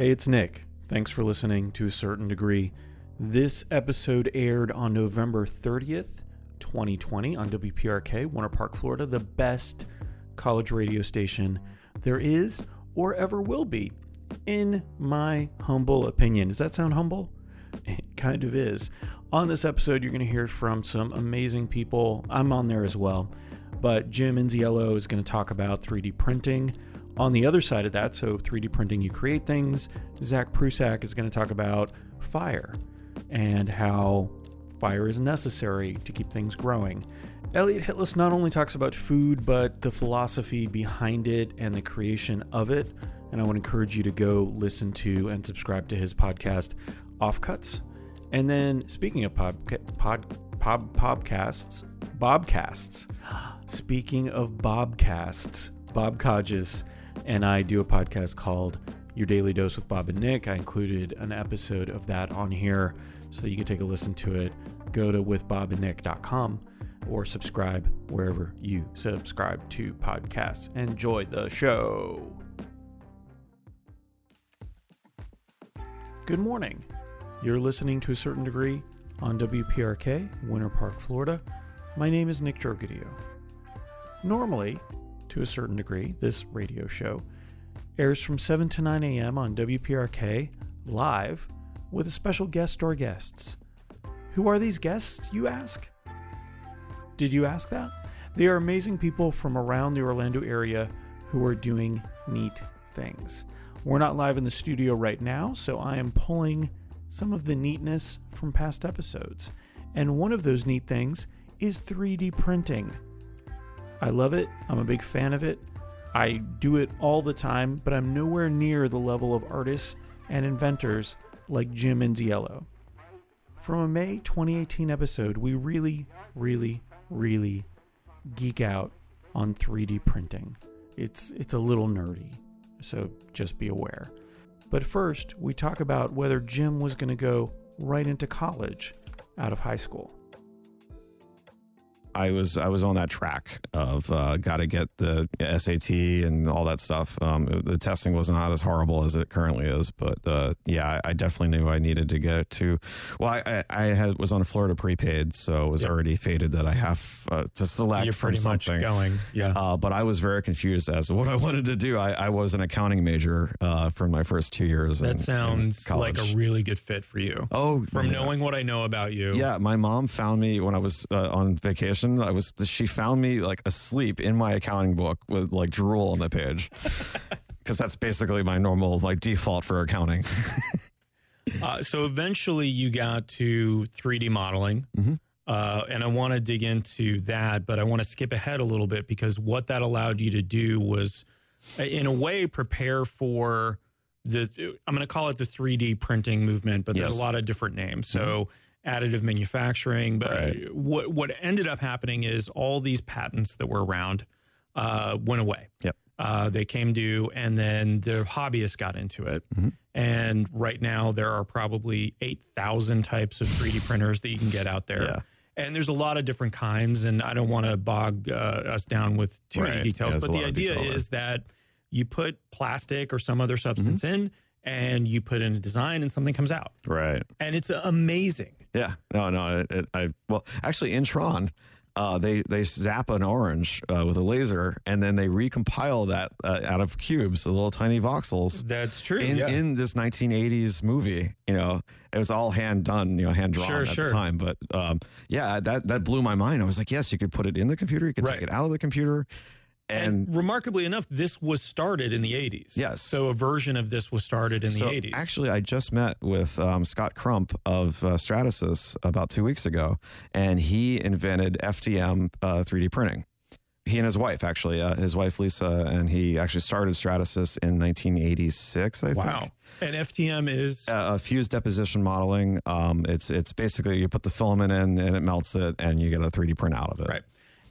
Hey, it's Nick. Thanks for listening to a certain degree. This episode aired on November 30th, 2020 on WPRK, Winter Park, Florida, the best college radio station there is or ever will be, in my humble opinion. Does that sound humble? It kind of is. On this episode, you're going to hear from some amazing people. I'm on there as well. But Jim Inziello is going to talk about 3D printing. On the other side of that, so 3D printing, you create things, Zach Prusak is going to talk about fire and how fire is necessary to keep things growing. Elliot Hillis not only talks about food, but the philosophy behind it and the creation of it. And I would encourage you to go listen to and subscribe to his podcast, Offcuts. And then, speaking of pod, pod, pod, podcasts, Bobcasts, speaking of Bobcasts, Bob Codges and I do a podcast called Your Daily Dose with Bob and Nick. I included an episode of that on here so that you can take a listen to it. Go to withbobandnick.com or subscribe wherever you subscribe to podcasts. Enjoy the show. Good morning. You're listening to a certain degree on WPRK, Winter Park, Florida. My name is Nick Jorgadio. Normally, to a certain degree, this radio show airs from 7 to 9 a.m. on WPRK live with a special guest or guests. Who are these guests, you ask? Did you ask that? They are amazing people from around the Orlando area who are doing neat things. We're not live in the studio right now, so I am pulling some of the neatness from past episodes. And one of those neat things is 3D printing. I love it. I'm a big fan of it. I do it all the time, but I'm nowhere near the level of artists and inventors like Jim Inziello. From a May 2018 episode, we really, really, really geek out on 3D printing. It's it's a little nerdy, so just be aware. But first, we talk about whether Jim was going to go right into college out of high school. I was I was on that track of uh, got to get the SAT and all that stuff. Um, the testing was not as horrible as it currently is, but uh, yeah, I, I, definitely knew I needed to get to. Well, I, I had was on Florida prepaid, so it was yep. already fated that I have uh, to select. You're pretty much going, yeah. Uh, but I was very confused as to what I wanted to do. I, I was an accounting major uh, for my first two years. That in, sounds in like a really good fit for you. Oh, from yeah. knowing what I know about you. Yeah, my mom found me when I was uh, on vacation I was she found me like asleep in my accounting book with like drool on the page because that's basically my normal like default for accounting. uh, so eventually you got to 3D modeling. Mm-hmm. Uh, and I want to dig into that, but I want to skip ahead a little bit because what that allowed you to do was, in a way, prepare for the. I'm going to call it the 3D printing movement, but there's yes. a lot of different names. So. Mm-hmm additive manufacturing. But right. what what ended up happening is all these patents that were around uh, went away. Yep. Uh, they came due, and then the hobbyists got into it. Mm-hmm. And right now, there are probably eight thousand types of 3D printers that you can get out there. Yeah. And there's a lot of different kinds, and I don't want to bog uh, us down with too right. many details. Yeah, but the idea is that you put plastic or some other substance mm-hmm. in, and you put in a design, and something comes out. Right. And it's amazing. Yeah, no, no. It, it, I well, actually, in Tron, uh, they they zap an orange uh, with a laser, and then they recompile that uh, out of cubes, the little tiny voxels. That's true. In, yeah. in this 1980s movie, you know, it was all hand done, you know, hand drawn sure, at sure. the time. But um, yeah, that that blew my mind. I was like, yes, you could put it in the computer, you could right. take it out of the computer. And, and, remarkably enough, this was started in the 80s. Yes. So a version of this was started in so the 80s. Actually, I just met with um, Scott Crump of uh, Stratasys about two weeks ago, and he invented FDM uh, 3D printing. He and his wife, actually, uh, his wife Lisa, and he actually started Stratasys in 1986, I wow. think. And FDM is uh, fused deposition modeling. Um, it's it's basically you put the filament in and it melts it, and you get a 3D print out of it. Right.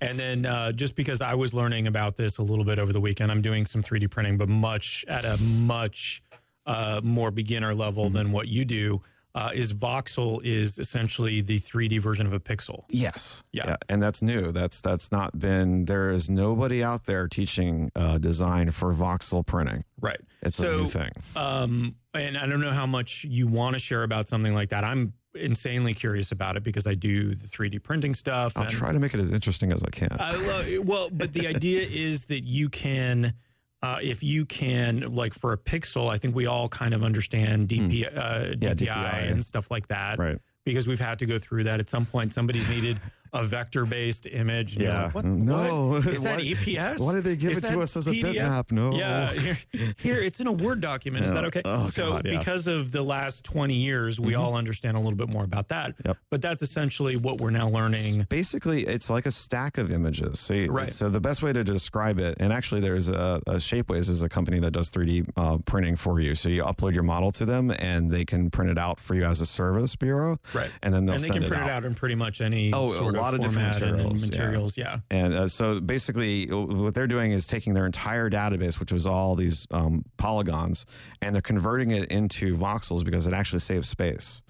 And then uh, just because I was learning about this a little bit over the weekend, I'm doing some 3D printing, but much at a much uh, more beginner level mm-hmm. than what you do. uh, is voxel is essentially the 3D version of a pixel. Yes. Yeah. And that's new. That's that's not been there is nobody out there teaching uh, design for voxel printing. Right. It's a new thing. Um, and I don't know how much you want to share about something like that. I'm insanely curious about it because I do the 3D printing stuff. I'll and try to make it as interesting as I can. I love well, but the idea is that you can, uh, if you can, like for a pixel, I think we all kind of understand DP, uh, Yeah, DPI, DPI. and stuff like that, right. because we've had to go through that at some point. Somebody's needed a vector-based image. and Yeah. like, what, No. what? is that EPS? Why did they give Is it to us as a PDF? bitmap? No. Yeah, here, here it's in a Word document. Is that okay? Oh, so, God, yeah. because of the last 20 years, we all understand a little bit more about that. Yep. But that's essentially what we're now learning. Basically, it's like a stack of images. So, you, Right. so the best way to describe it, and actually, there's a, a Shapeways is a company that does 3D uh, printing for you. So you upload your model to them, and they can print it out for you as a service bureau. Right. And then they'll and they send can print it it out in pretty much any Oh, a lot of different and- and materials, yeah. Yeah. And uh, so basically, what they're doing is taking their entire database, which was all these um, polygons, and they're converting it into voxels because it actually saves space.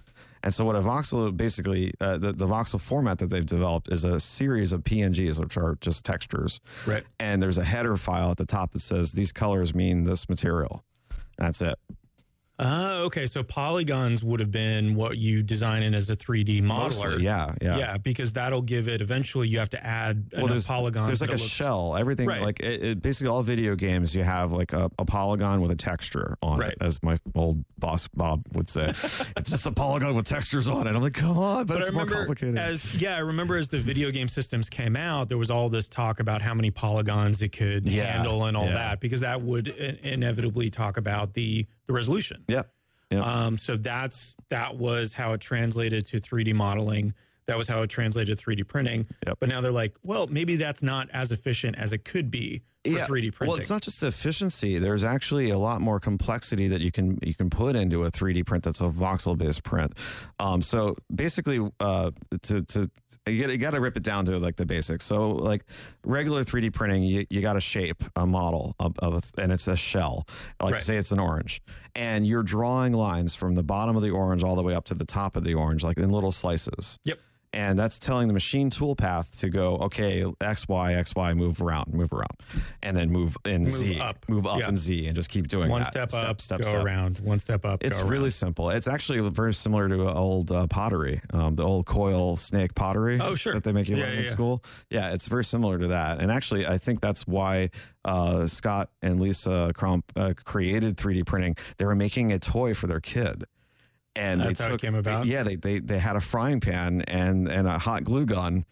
And so, what a voxel basically, uh, the, the voxel format that they've developed is a series of PNGs, which are just textures. Right. And there's a header file at the top that says these colors mean this material. That's it. Uh, okay. So polygons would have been what you design in as a 3D modeler. Mostly, yeah, yeah. Yeah, because that'll give it. Eventually, you have to add well, there's polygons. There's like a looks- shell. Everything Right. like it, it, basically all video games. You have like a, a polygon with a texture on Right. it, as my old boss Bob would say. it's just a polygon with textures on it. I'm like, come on, but, But it's more complicated. as yeah, I remember as the video game systems came out, there was all this talk about how many polygons it could Yeah, handle and all yeah. that because that would in- inevitably talk about the the resolution. yeah, yeah. Um, so that's that was how it translated to 3D modeling. That was how it translated to 3D printing. Yep. But now they're like, well, maybe that's not as efficient as it could be for 3D printing. Well, it's not just efficiency. There's actually a lot more complexity that you can you can put into a 3D print that's a voxel based print. Um, so basically, uh, to to you got, you got to rip it down to like the basics. So like regular 3D printing, you, you got to shape a model of, of and it's a shell. Like Right. say it's an orange, and you're drawing lines from the bottom of the orange all the way up to the top of the orange, like in little slices Yep. And that's telling the machine toolpath to go okay x y x y move around move around and then move in Move z up. move up Yeah. in z and just keep doing One that. step, up, go around. One step up. it's go around. really simple it's actually very similar to old uh, pottery um, the old coil snake pottery Oh, sure. that they make you Yeah, learn yeah, in school yeah it's very similar to that and actually i think that's why uh, scott and lisa crump uh, created 3d printing they were making a toy for their kid and That's they how it took, came about? they- yeah, they, they they had a frying pan and and a hot glue gun,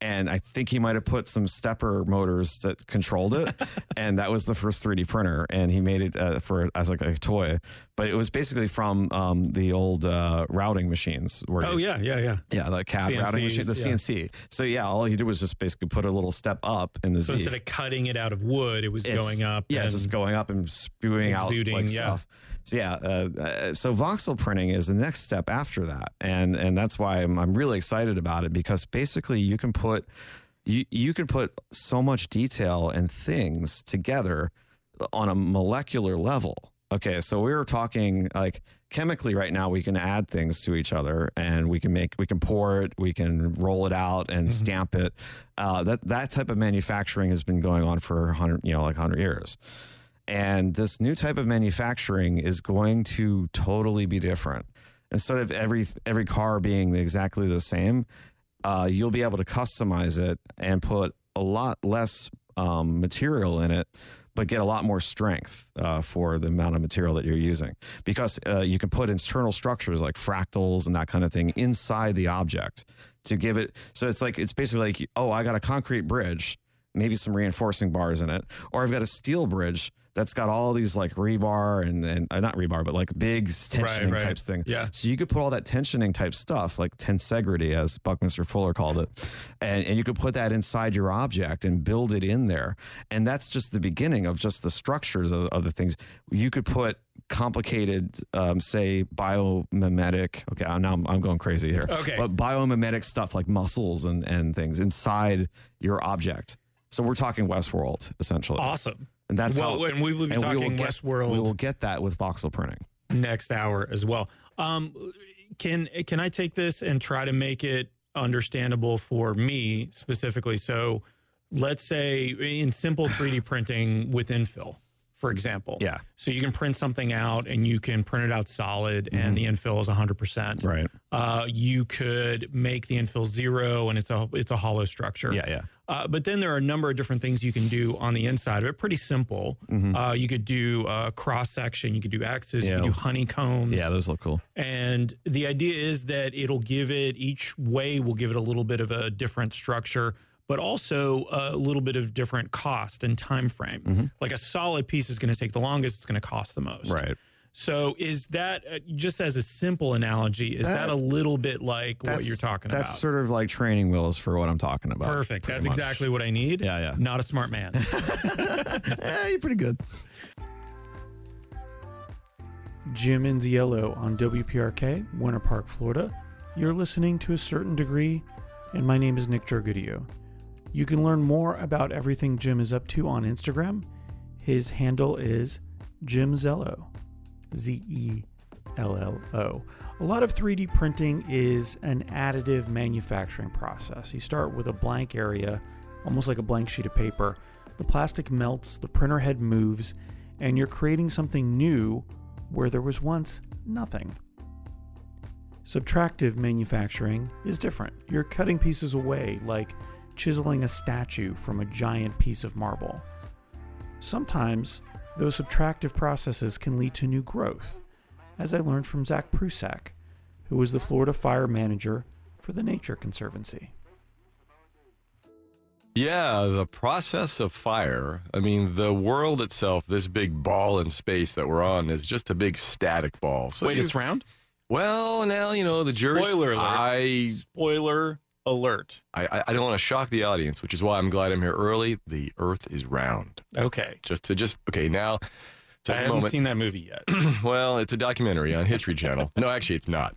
and I think he might have put some stepper motors that controlled it, and that was the first 3D printer, and he made it uh, for as like a toy, but it was basically from um, the old uh, routing machines. Where Oh you- yeah, yeah, yeah. yeah, the CAD routing machine, the yeah. CNC. So yeah, all he did was just basically put a little step up in the So Z. instead of cutting it out of wood, it was It's- going up. Yeah, and, just going up and spewing exuding, out like yeah. stuff. So yeah, uh, uh, so voxel printing is the next step after that, and and that's why I'm I'm really excited about it because basically you can put you you can put so much detail and things together on a molecular level. Okay, so we were talking like chemically right now we can add things to each other and we can make we can pour it we can roll it out and stamp it. Uh, that that type of manufacturing has been going on for 100 you know like 100 years and this new type of manufacturing is going to totally be different. Instead of every every car being exactly the same uh, you'll be able to customize it and put a lot less um, material in it but get a lot more strength uh, for the amount of material that you're using. Because uh, you can put internal structures like fractals and that kind of thing inside the object to give it so it's like it's basically like oh i got a concrete bridge maybe some reinforcing bars in it or i've got a steel bridge that's got all these like rebar and, and uh, not rebar but like big tensioning right. types thing Yeah. so you could put all that tensioning type stuff, like tensegrity, as Buckminster Fuller called it, and, and you could put that inside your object and build it in there. And that's just the beginning of just the structures of, of the things. You could put complicated, um, say, biomimetic. Okay, now I'm, I'm going crazy here. Okay. But biomimetic stuff like muscles and, and things inside your object. So we're talking Westworld, essentially. awesome. And that's well, how. and we will be and we talking will get- Westworld We will get that with voxel printing. next hour as well. Um, can can I take this and try to make it understandable for me specifically? So, let's say in simple 3D printing with infill, for example. Yeah. So you can print something out and you can print it out solid, and the infill is 100. percent Right. Uh, you could make the infill zero, and it's a it's a hollow structure. Yeah. Yeah. Uh, but then there are a number of different things you can do on the inside of it. Pretty simple. Uh, you could do uh, cross section. You could do X's. You Mm-hmm. Yeah. could do honeycombs. Yeah. Those look cool. And the idea is that it'll give it each way will give it a little bit of a different structure, but also a little bit of different cost and time frame. Like a solid piece is going to take the longest. It's going to cost the most. Right. So is that uh, just as a simple analogy? Is that, That- a little bit like what you're talking that's about? sort of like training wheels for what I'm talking about. Perfect. That's much. exactly what I need. Yeah, yeah. Not a smart man. Eh, you're pretty good. Jim Inziello on WPRK, Winter Park, Florida. You're listening to a certain degree, and my name is Nick Jorgudio. You can learn more about everything Jim is up to on Instagram. His handle is Jim Zello, Z E L L O. A lot of 3D printing is an additive manufacturing process. You start with a blank area, almost like a blank sheet of paper. The plastic melts, the printer head moves, and you're creating something new where there was once nothing. Subtractive manufacturing is different. You're cutting pieces away, like chiseling a statue from a giant piece of marble. Sometimes those subtractive processes can lead to new growth, as I learned from Zach Prusak, who was the Florida fire manager for the Nature Conservancy. Yeah, the process of fire. I mean, the world itself, this big ball in space that we're on, is just a big static ball. So Wait, you- it's round? well, now you know the jury. Spoiler alert. I, Spoiler alert. I I don't want to shock the audience, which is why I'm glad I'm here early. The Earth is round. Okay. Just to just okay now. I haven't moment. seen that movie yet. well, it's a documentary on History Channel. No, actually, it's not.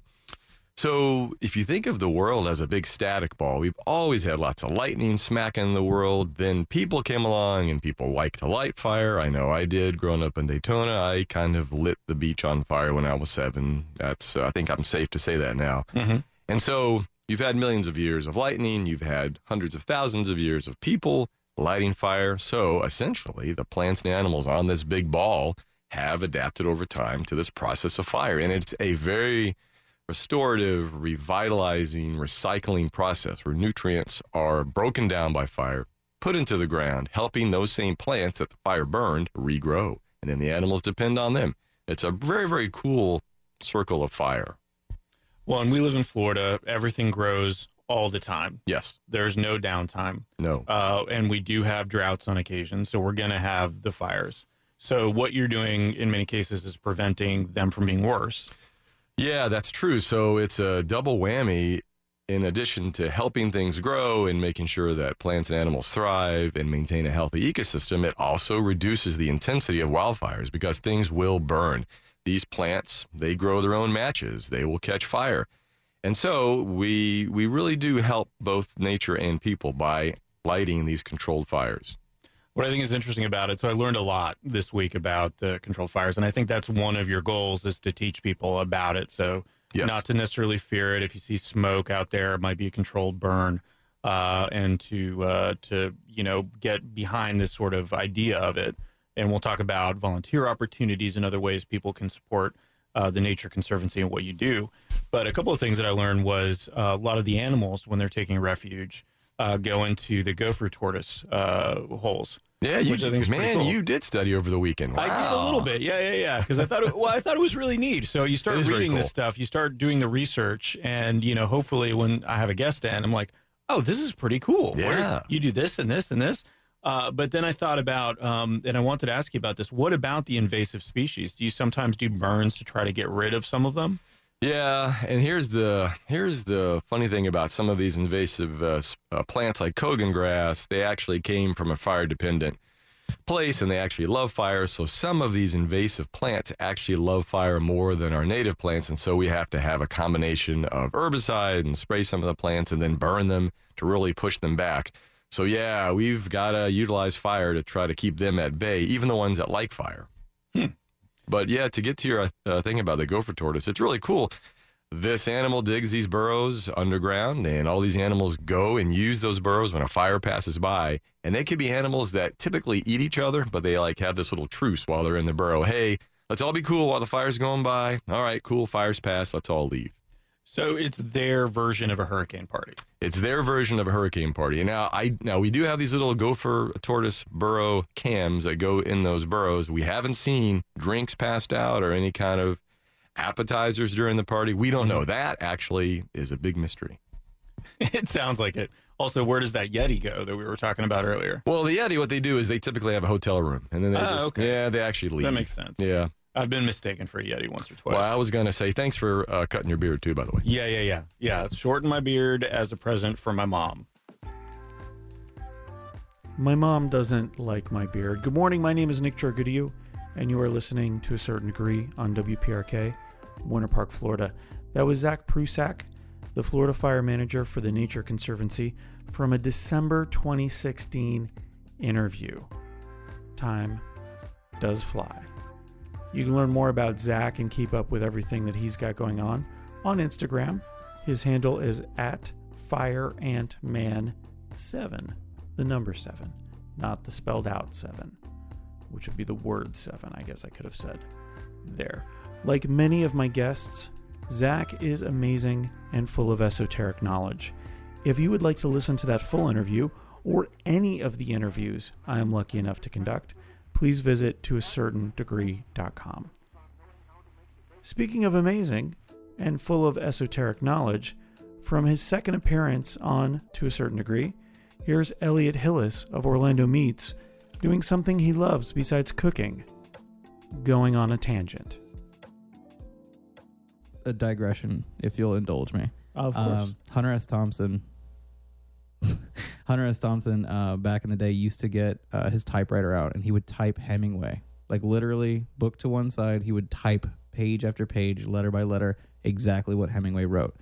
So, if you think of the world as a big static ball, we've always had lots of lightning smacking the world. Then people came along and people like to light fire. I know I did growing up in Daytona. I kind of lit the beach on fire when I was seven. That's, uh, I think I'm safe to say that now. Mhm. And so, you've had millions of years of lightning, you've had hundreds of thousands of years of people lighting fire. So, essentially, the plants and animals on this big ball have adapted over time to this process of fire. And it's a very restorative, revitalizing, recycling process where nutrients are broken down by fire, put into the ground, helping those same plants that the fire burned regrow. And then the animals depend on them. It's a very, very cool circle of fire. Well, and we live in Florida. Everything grows all the time. Yes. There's no downtime. No. Uh, and we do have droughts on occasion. So we're going to have the fires. So what you're doing in many cases is preventing them from being worse. Yeah, that's true. So it's a double whammy in addition to helping things grow and making sure that plants and animals thrive and maintain a healthy ecosystem, it also reduces the intensity of wildfires because things will burn. These plants, they grow their own matches. They will catch fire. And so we we really do help both nature and people by lighting these controlled fires. What I think is interesting about it, so I learned a lot this week about the controlled fires, and I think that's one of your goals is to teach people about it. So Yes. not to necessarily fear it. If you see smoke out there, it might be a controlled burn, uh, and to uh, to you know get behind this sort of idea of it. And we'll talk about volunteer opportunities and other ways people can support uh, the Nature Conservancy and what you do. But a couple of things that I learned was uh, a lot of the animals when they're taking refuge uh, go into the gopher tortoise uh, holes. Yeah, you Which I think is man, cool. you did study over the weekend. I did a little bit, yeah, yeah, yeah. Because I thought, it, well, I thought it was really neat. So you start It is very reading this stuff, you start doing the research, and you know, hopefully, when I have a guest in, I'm like, oh, this is pretty cool. Where Yeah. you do this and this and this. Uh, but then I thought about, um, and I wanted to ask you about this. What about the invasive species? Do you sometimes do burns to try to get rid of some of them? Yeah, and here's the here's the funny thing about some of these invasive uh, uh, plants like cogon grass. They actually came from a fire dependent place, and they actually love fire. So some of these invasive plants actually love fire more than our native plants, and so we have to have a combination of herbicide and spray some of the plants, and then burn them to really push them back. So yeah, we've got to utilize fire to try to keep them at bay, even the ones that like fire. But yeah, to get to your uh, thing about the gopher tortoise, it's really cool. This animal digs these burrows underground, and all these animals go and use those burrows when a fire passes by. And they could be animals that typically eat each other, but they like have this little truce while they're in the burrow. Hey, let's all be cool while the fire's going by. All right, cool, fire's passed. Let's all leave. So it's their version of a hurricane party. It's their version of a hurricane party. Now, I now we do have these little gopher tortoise burrow cams that go in those burrows. We haven't seen drinks passed out or any kind of appetizers during the party. We don't know. That actually is a big mystery. it sounds like it. Also, where does that Yeti go that we were talking about earlier? Well, the Yeti, what they do is they typically have a hotel room, and then they Ah, just okay. yeah, they actually leave. That makes sense. yeah. I've been mistaken for a Yeti once or twice. Well, I was gonna say thanks for uh, cutting your beard too, by the way. Yeah, yeah, yeah. Yeah, shorten my beard as a present for my mom. My mom doesn't like my beard. Good morning. My name is Nick Jargudio, and you are listening to a certain degree on WPRK, Winter Park, Florida. That was Zach Prusak, the Florida Fire Manager for the Nature Conservancy, from a December 2016 interview. Time does fly. You can learn more about Zach and keep up with everything that he's got going on on Instagram. His handle is at FireAntMan7 the number seven, not the spelled out seven, which would be the word seven, I guess I could have said there. Like many of my guests, Zach is amazing and full of esoteric knowledge. If you would like to listen to that full interview or any of the interviews I am lucky enough to conduct, please visit toacertaindegree.com. Speaking of amazing and full of esoteric knowledge, from his second appearance on To a Certain Degree, Here's Elliot Hillis of Orlando Meats doing something he loves besides cooking going on a tangent. a digression, if you'll indulge me. Of Um, Hunter S. Thompson. Hunter S. Thompson, uh, back in the day, used to get uh, his typewriter out and he would type Hemingway, like literally book to one side. He would type page after page, letter by letter, exactly what Hemingway wrote.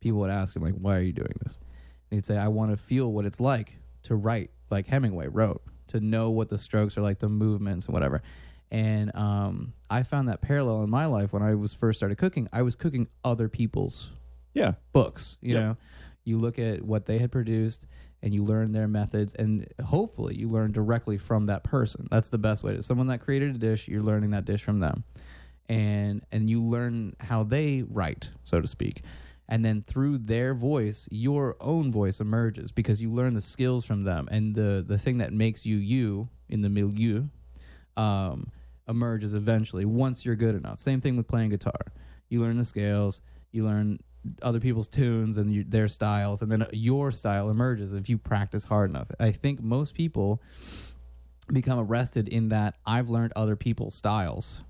People would ask him, like, "Why are you doing this?" And he'd say, "I want to feel what it's like to write like Hemingway wrote, to know what the strokes are like, the movements and whatever." And um, I found that parallel in my life when I was first started cooking. I was cooking other people's yeah. books. You know, you look at what they had produced and you learn their methods, and hopefully you learn directly from that person. That's the best way to someone that created a dish. You're learning that dish from them, and and you learn how they write, so to speak. And then through their voice, your own voice emerges because you learn the skills from them, and the the thing that makes you you in the milieu um, emerges eventually once you're good enough. Same thing with playing guitar. You learn the scales, you learn other people's tunes and you, their styles, and then your style emerges if you practice hard enough. I think most people become arrested in that I've learned other people's styles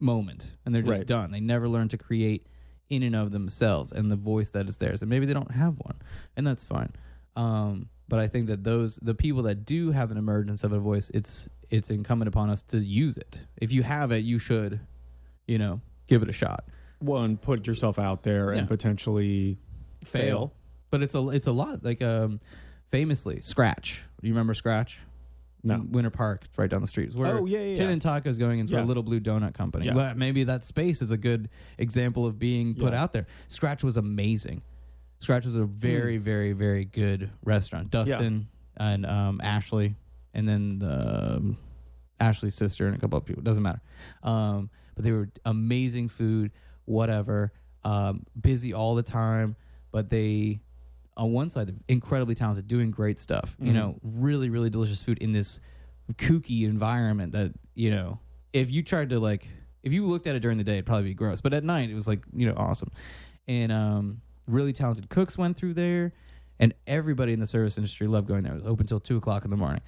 moment, and they're just Right. done. They never learn to create in and of themselves and the voice that is theirs, and maybe they don't have one, and that's fine. Um, but I think that those the people that do have an emergence of a voice, it's it's incumbent upon us to use it. If you have it, you should, you know, give it a shot. One put yourself out there Yeah. and potentially fail. But it's a it's a lot. Like um, famously, Scratch. Do you remember Scratch? No. In Winter Park, it's right down the street. It's where Oh, yeah, yeah, Tin yeah. and Taco's going into Yeah. a little blue donut company. Yeah. But maybe that space is a good example of being put Yeah. out there. Scratch was amazing. Scratch was a very, very, very good restaurant. Dustin and um, Ashley, and then the, um, Ashley's sister and a couple of people. Doesn't matter. Um, but they were amazing food, whatever. Um, busy all the time, but they, on one side, incredibly talented, doing great stuff. You Mhm. know, really, really delicious food in this kooky environment that you know, if you tried to like, if you looked at it during the day, it'd probably be gross. But at night, it was like you know, awesome. And um, really talented cooks went through there, and everybody in the service industry loved going there. It was open till two o'clock in the morning,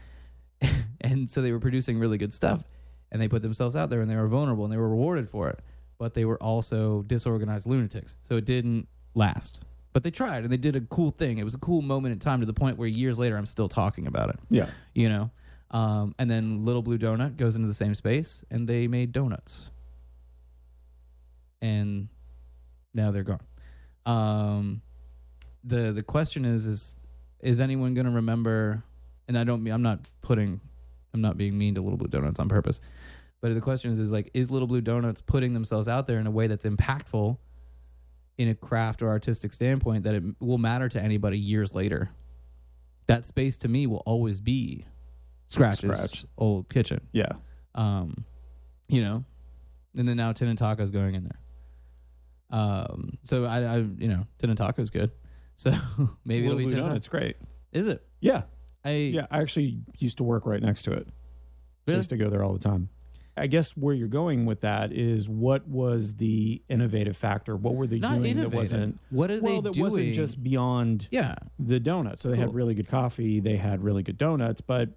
and so they were producing really good stuff, and they put themselves out there, and they were vulnerable, and they were rewarded for it. But they were also disorganized lunatics, so it didn't last. But they tried, and they did a cool thing. It was a cool moment in time to the point where years later, I'm still talking about it Yeah. you know. Um, and then Little Blue Donut goes into the same space, and they made donuts, and now they're gone. Um, the the question is is is anyone going to remember? And I don't mean I'm not putting I'm not being mean to Little Blue Donuts on purpose, but the question is is like is Little Blue Donuts putting themselves out there in a way that's impactful in a craft or artistic standpoint that it will matter to anybody years later. That space to me will always be Scratch's Scratch. old kitchen. Yeah. Um, you know, and then now Tin and Taco's going in there. Um, so I, I you know, Tin and Taco's good. So maybe it'll Little be Blue Tin and Taco. Donut's great. Is it? Yeah. I Yeah. I actually used to work right next to it. I used to go there all the time. I guess where you're going with that is what was the innovative factor? What were they not doing innovative. that wasn't what are well they that doing? wasn't just beyond yeah. the donuts. So they Cool. had really good coffee, they had really good donuts, but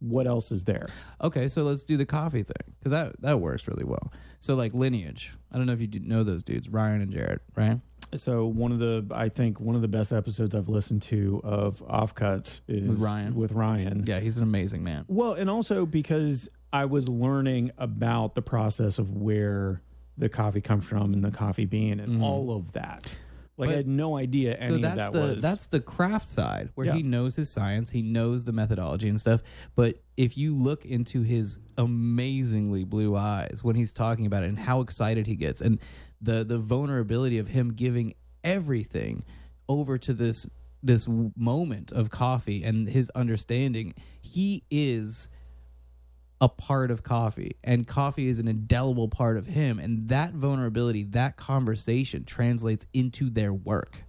what else is there? Okay, so let's do the coffee thing because that that works really well. So like lineage. I don't know if you know those dudes, Ryan and Jared, right? So one of the I think one of the best episodes I've listened to of Offcuts is With Ryan? With Ryan. Yeah, he's an amazing man. Well, and also because I was learning about the process of where the coffee comes from and the coffee bean and Mhm. all of that. Like But- I had no idea any so that's that the was. that's the craft side where Yeah. he knows his science, he knows the methodology and stuff. But if you look into his amazingly blue eyes when he's talking about it and how excited he gets and the the vulnerability of him giving everything over to this this moment of coffee and his understanding, he is a part of coffee and coffee is an indelible part of him and that vulnerability that conversation translates into their work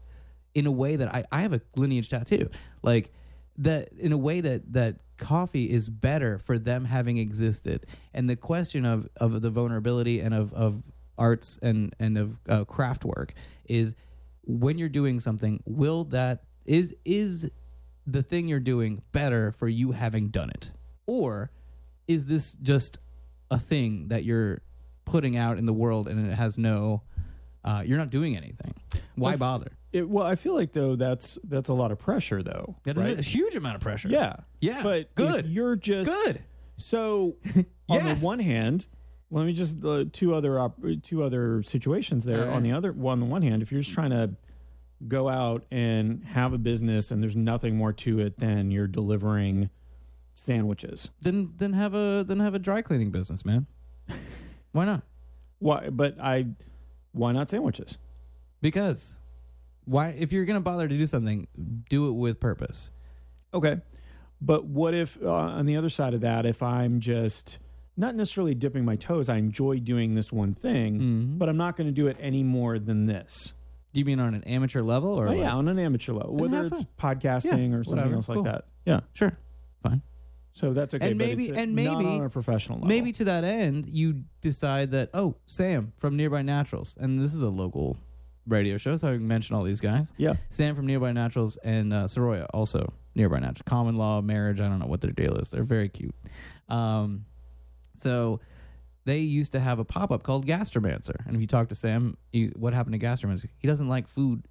in a way that I, I have a lineage tattoo. Like that in a way that that coffee is better for them having existed. And the question of of the vulnerability and of of arts and and of uh, craft work is when you're doing something will that is is the thing you're doing better for you having done it? Or is this just a thing that you're putting out in the world and it has no uh, you're not doing anything why Well, bother It, well, I feel like though that's that's a lot of pressure though. that is right? a huge amount of pressure Yeah. yeah But good if you're just good So on the one hand, let me just uh, two other op- two other situations there. Right. On the other on the one hand, if you're just trying to go out and have a business and there's nothing more to it than you're delivering sandwiches. then then have a then have a dry cleaning business man why not Why but I why not sandwiches? because why if you're gonna bother to do something do it with purpose Okay. But what if uh, on the other side of that if I'm just not necessarily dipping my toes, I enjoy doing this one thing, Mhm. but I'm not going to do it any more than this. do you mean on an amateur level or Oh, like- yeah, on an amateur level, whether it's podcasting Yeah, or something whatever, else cool. like that. Yeah, sure fine so that's okay. And maybe- and not maybe- on a professional level. Maybe to that end, you decide that, oh, Sam from Nearby Naturals, and this is a local radio show, so I can mention all these guys. Yeah. Sam from Nearby Naturals and uh, Soroya, also Nearby Naturals. Common law, marriage, I don't know what their deal is. They're very cute. Um, so they used to have a pop up called Gastromancer. And if you talk to Sam, he, what happened to Gastromancer? He doesn't like food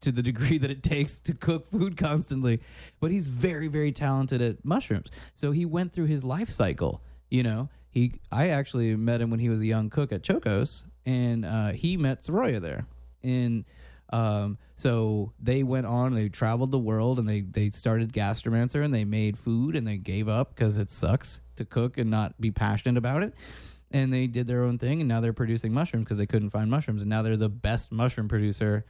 to the degree that it takes to cook food constantly, but he's very, very talented at mushrooms. So he went through his life cycle. You know, he I actually met him when he was a young cook at Txokos, and uh, he met Soroya there. And um, so they went on, they traveled the world, and they they started Gastromancer, and they made food, and they gave up because it sucks to cook and not be passionate about it. And they did their own thing, and now they're producing mushrooms because they couldn't find mushrooms, and now they're the best mushroom producer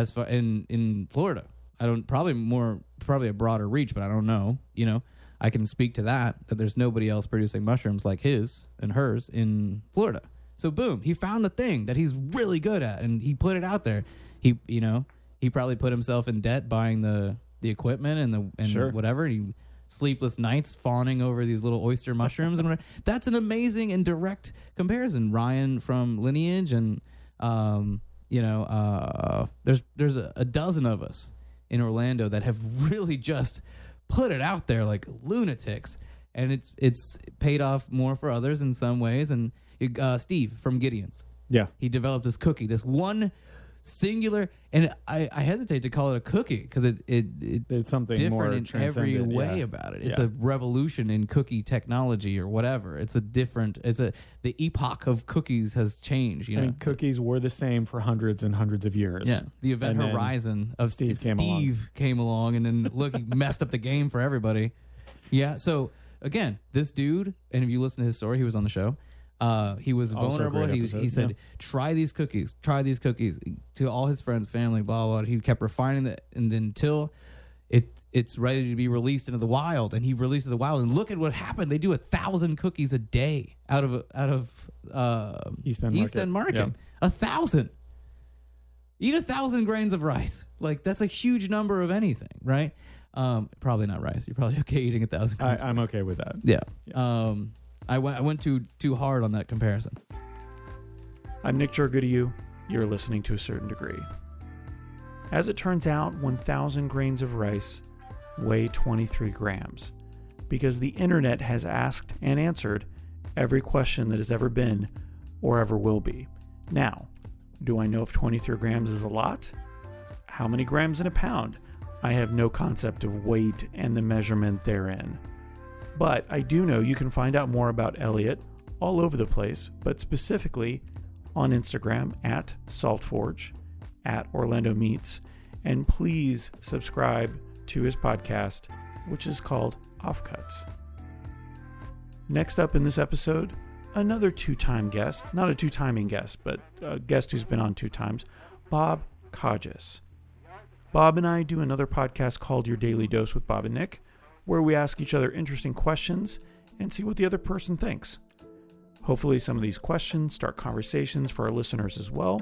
as far in in Florida. I don't probably more probably a broader reach, but I don't know. You know, I can speak to that that there's nobody else producing mushrooms like his and hers in Florida. So boom, he found the thing that he's really good at, and he put it out there. He you know he probably put himself in debt buying the the equipment and the and Sure. whatever. He sleepless nights fawning over these little oyster mushrooms and whatever. That's an amazing and direct comparison. Ryan from Lineage and um, you know, uh, there's there's a, a dozen of us in Orlando that have really just put it out there like lunatics, and it's it's paid off more for others in some ways. And uh, Steve from Gideon's, yeah, he developed this cookie, this one singular, and I, I hesitate to call it a cookie because it it, it there's something more different in every transcendent, way yeah. about it. It's Yeah. a revolution in cookie technology or whatever. It's a different. It's a the epoch of cookies has changed. You I know, mean, cookies were the same for hundreds and hundreds of years. yeah, the event And then horizon of Steve Steve, came along. came along, and then look, he messed up the game for everybody. Yeah. So again, this dude, and if you listen to his story, he was on the show. Uh, he was Also a vulnerable. great He, was, he episode, said. "Try these cookies. Try these cookies." To all his friends, family, blah blah. He kept refining it, and then until it it's ready to be released into the wild, and he released it to the wild. And look at what happened. They do a thousand cookies a day out of out of uh, East End Market. End Market. Yeah. A thousand. Eat a thousand grains of rice. Like that's a huge number of anything, right? Um, probably not rice. You're probably okay eating a thousand I, grains. I'm okay with that. yeah. Um, I went I went too too hard on that comparison. I'm Nick Jargoodieu. You're listening to a certain degree. As it turns out, 1,000 grains of rice weigh 23 grams because the internet has asked and answered every question that has ever been or ever will be. Now, do I know if 23 grams is a lot? How many grams in a pound? I have no concept of weight and the measurement therein. But I do know you can find out more about Elliot all over the place, but specifically on Instagram at Saltforge, at Orlando Meats, and please subscribe to his podcast, which is called Offcuts. Next up in this episode, another two time guest, not a two timing guest, but a guest who's been on two times, Bob Codges. Bob and I do another podcast called Your Daily Dose with Bob and Nick, where we ask each other interesting questions and see what the other person thinks. Hopefully, some of these questions start conversations for our listeners as well,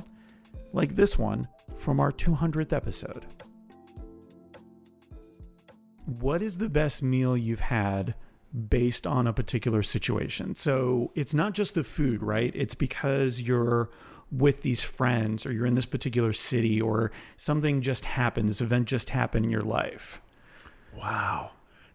like this one from our 200th episode. What is the best meal you've had based on a particular situation? So it's not just the food, right? It's because you're with these friends or you're in this particular city or something just happened, this event just happened in your life. Wow.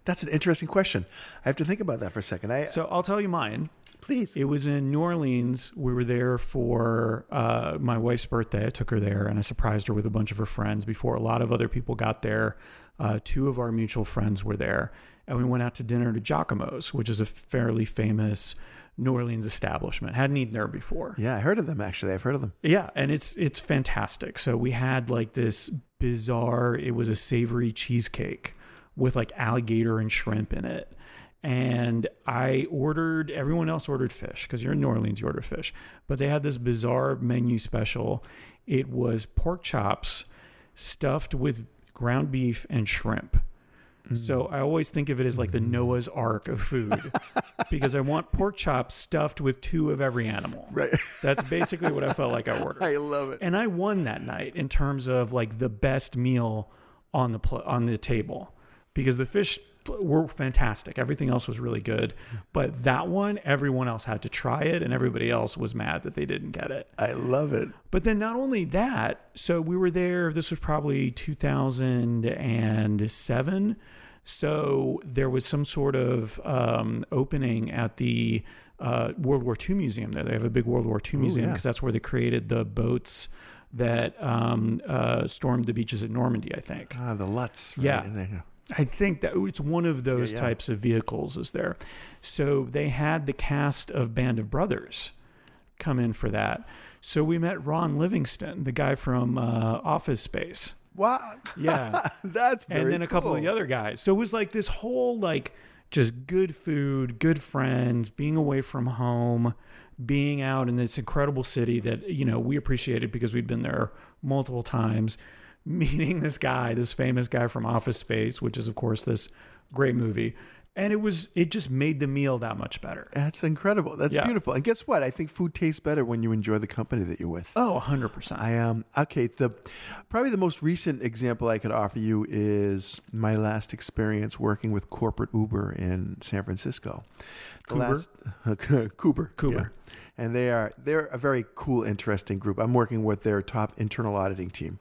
That's an interesting question. I have to think about that for a second. I So I'll tell you mine. please. It was in New Orleans. We were there for uh, my wife's birthday. I took her there and I surprised her with a bunch of her friends before a lot of other people got there. Uh, two of our mutual friends were there. And we went out to dinner to Jacques-Imo's, which is a fairly famous New Orleans establishment. Hadn't eaten there before. Yeah, I heard of them actually. I've heard of them. Yeah, and it's it's fantastic. So we had like this bizarre. It was a savory cheesecake with like alligator and shrimp in it. And I ordered. Everyone else ordered fish because you're in New Orleans. You order fish, but they had this bizarre menu special. It was pork chops stuffed with ground beef and shrimp. Mm. So I always think of it as like the mm. Noah's Ark of food because I want pork chops stuffed with two of every animal. Right. That's basically what I felt like I ordered. I love it. And I won that night in terms of like the best meal on the pl- on the table because the fish were fantastic. Everything else was really good, but that one everyone else had to try it and everybody else was mad that they didn't get it. I love it. But then not only that, so we were there, this was probably 2007. So there was some sort of um, opening at the uh, World War II museum there. They have a big World War II museum yeah. because that's where they created the boats that um, uh, stormed the beaches at Normandy, I think. Ah, the Lutz. Right? Yeah. I think that it's one of those yeah. types of vehicles is there. So they had the cast of Band of Brothers come in for that. So we met Ron Livingston, the guy from uh, Office Space. Wow. Yeah. That's and then a couple of the other guys. So it was like this whole like just good food, good friends, being away from home, being out in this incredible city that you know we appreciated because we'd been there multiple times. Meeting this guy, this famous guy from Office Space, which is of course this great movie, and it was it just made the meal that much better. That's incredible. That's Yeah. beautiful. And guess what? I think food tastes better when you enjoy the company that you're with. Oh, 100%. I um okay. The probably the most recent example I could offer you is my last experience working with corporate Uber in San Francisco. The Kuber, Kuber. yeah. and they are they're a very cool, interesting group. I'm working with their top internal auditing team.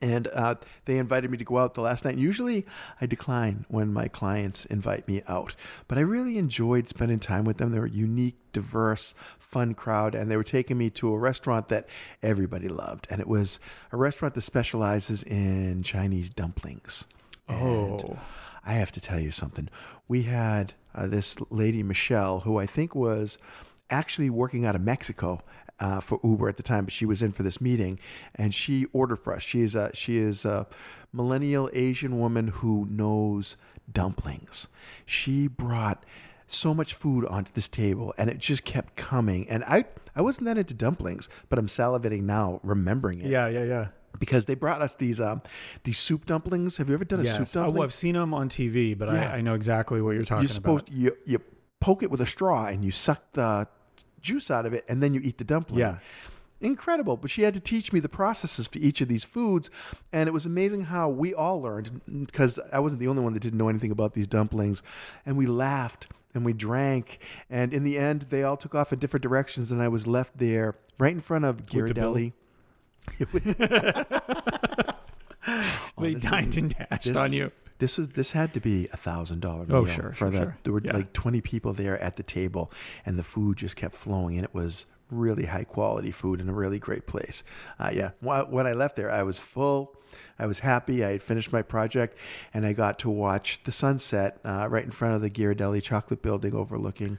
And uh, they invited me to go out the last night. Usually, I decline when my clients invite me out, but I really enjoyed spending time with them. They were a unique, diverse, fun crowd, and they were taking me to a restaurant that everybody loved. And it was a restaurant that specializes in Chinese dumplings. And Oh. I have to tell you something. We had uh, this lady, Michelle, who I think was actually working out of Mexico uh, for Uber at the time, but she was in for this meeting, and she ordered for us. She is a, she is a millennial Asian woman who knows dumplings. She brought so much food onto this table, and it just kept coming. And I I wasn't that into dumplings, but I'm salivating now remembering it Yeah, yeah, yeah. because they brought us these um these soup dumplings. Have you ever done a soup Yes. Oh, dumpling? well, I've seen them on TV, but Yeah. I, I know exactly what you're talking You're supposed about. you you poke it with a straw and you suck the juice out of it, and then you eat the dumpling. Yeah. incredible. But she had to teach me the processes for each of these foods, and it was amazing how we all learned because I wasn't the only one that didn't know anything about these dumplings, and we laughed and we drank, and in the end, they all took off in different directions, and I was left there right in front of the They dined and dashed this- on you. This was this had to be a thousand dollar meal Oh, sure, for sure, the sure. there were Yeah. like twenty people there at the table, and the food just kept flowing, and it was really high quality food in a really great place. Uh, yeah, when I left there, I was full. I was happy. I had finished my project, and I got to watch the sunset uh, right in front of the Ghirardelli Chocolate Building, overlooking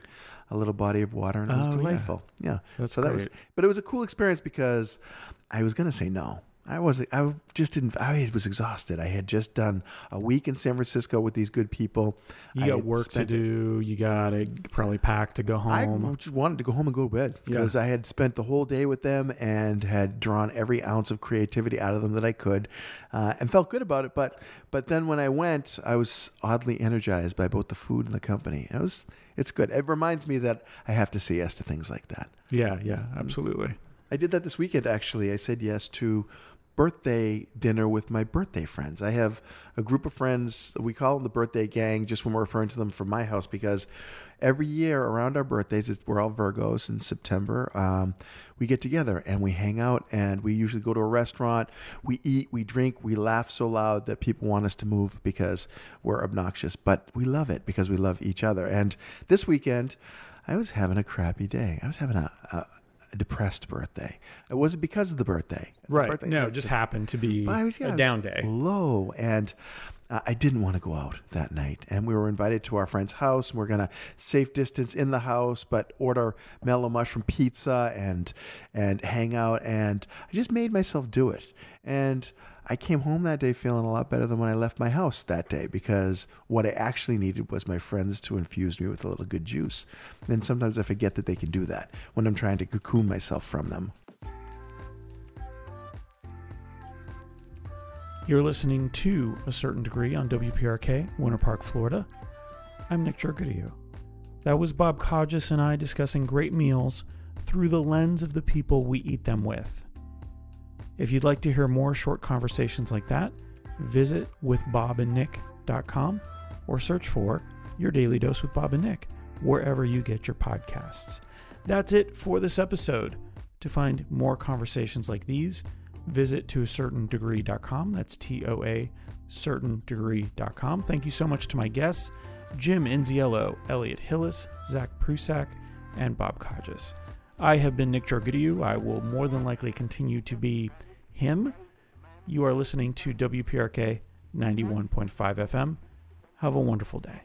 a little body of water, and it was Oh, delightful. Yeah, That's so that was, but it was a cool experience because I was gonna say no. I wasn't. I just didn't. I was exhausted. I had just done a week in San Francisco with these good people. You I got work to do. You got to probably pack to go home. I just wanted to go home and go to bed because I had spent the whole day with them and had drawn every ounce of creativity out of them that I could, uh, and felt good about it. But but then when I went, I was oddly energized by both the food and the company. It was it's good. It reminds me that I have to say yes to things like that. yeah, yeah, absolutely. I did that this weekend actually. I said yes to birthday dinner with my birthday friends. I have a group of friends, we call them the birthday gang just when we're referring to them from my house because every year around our birthdays, we're all Virgos in September. Um, we get together and we hang out and we usually go to a restaurant. We eat, we drink, we laugh so loud that people want us to move because we're obnoxious, but we love it because we love each other. And this weekend, I was having a crappy day. I was having a, a, a depressed birthday. It wasn't because of the birthday. The Right. birthday- no, it just happened to be was, yeah, a down day. Low. And uh, I didn't want to go out that night. And we were invited to our friend's house. And we're going to safe distance in the house, but order mellow mushroom pizza and, and hang out. And I just made myself do it. And I came home that day feeling a lot better than when I left my house that day because what I actually needed was my friends to infuse me with a little good juice. And sometimes I forget that they can do that when I'm trying to cocoon myself from them. You're listening to a certain degree on WPRK, Winter Park, Florida. I'm Nick Jorgadio. That was Bob Kodzis and I discussing great meals through the lens of the people we eat them with. If you'd like to hear more short conversations like that, visit withbobandnick.com or search for Your Daily Dose with Bob and Nick wherever you get your podcasts. That's it for this episode. To find more conversations like these, visit to a certain degree.com. That's T O A certain degree.com. Thank you so much to my guests, Jim Inziello, Elliot Hillis, Zach Prusak, and Bob Kodzis. I have been Nick Jorgidiu. I will more than likely continue to be him. You are listening to WPRK 91.5 FM. Have a wonderful day.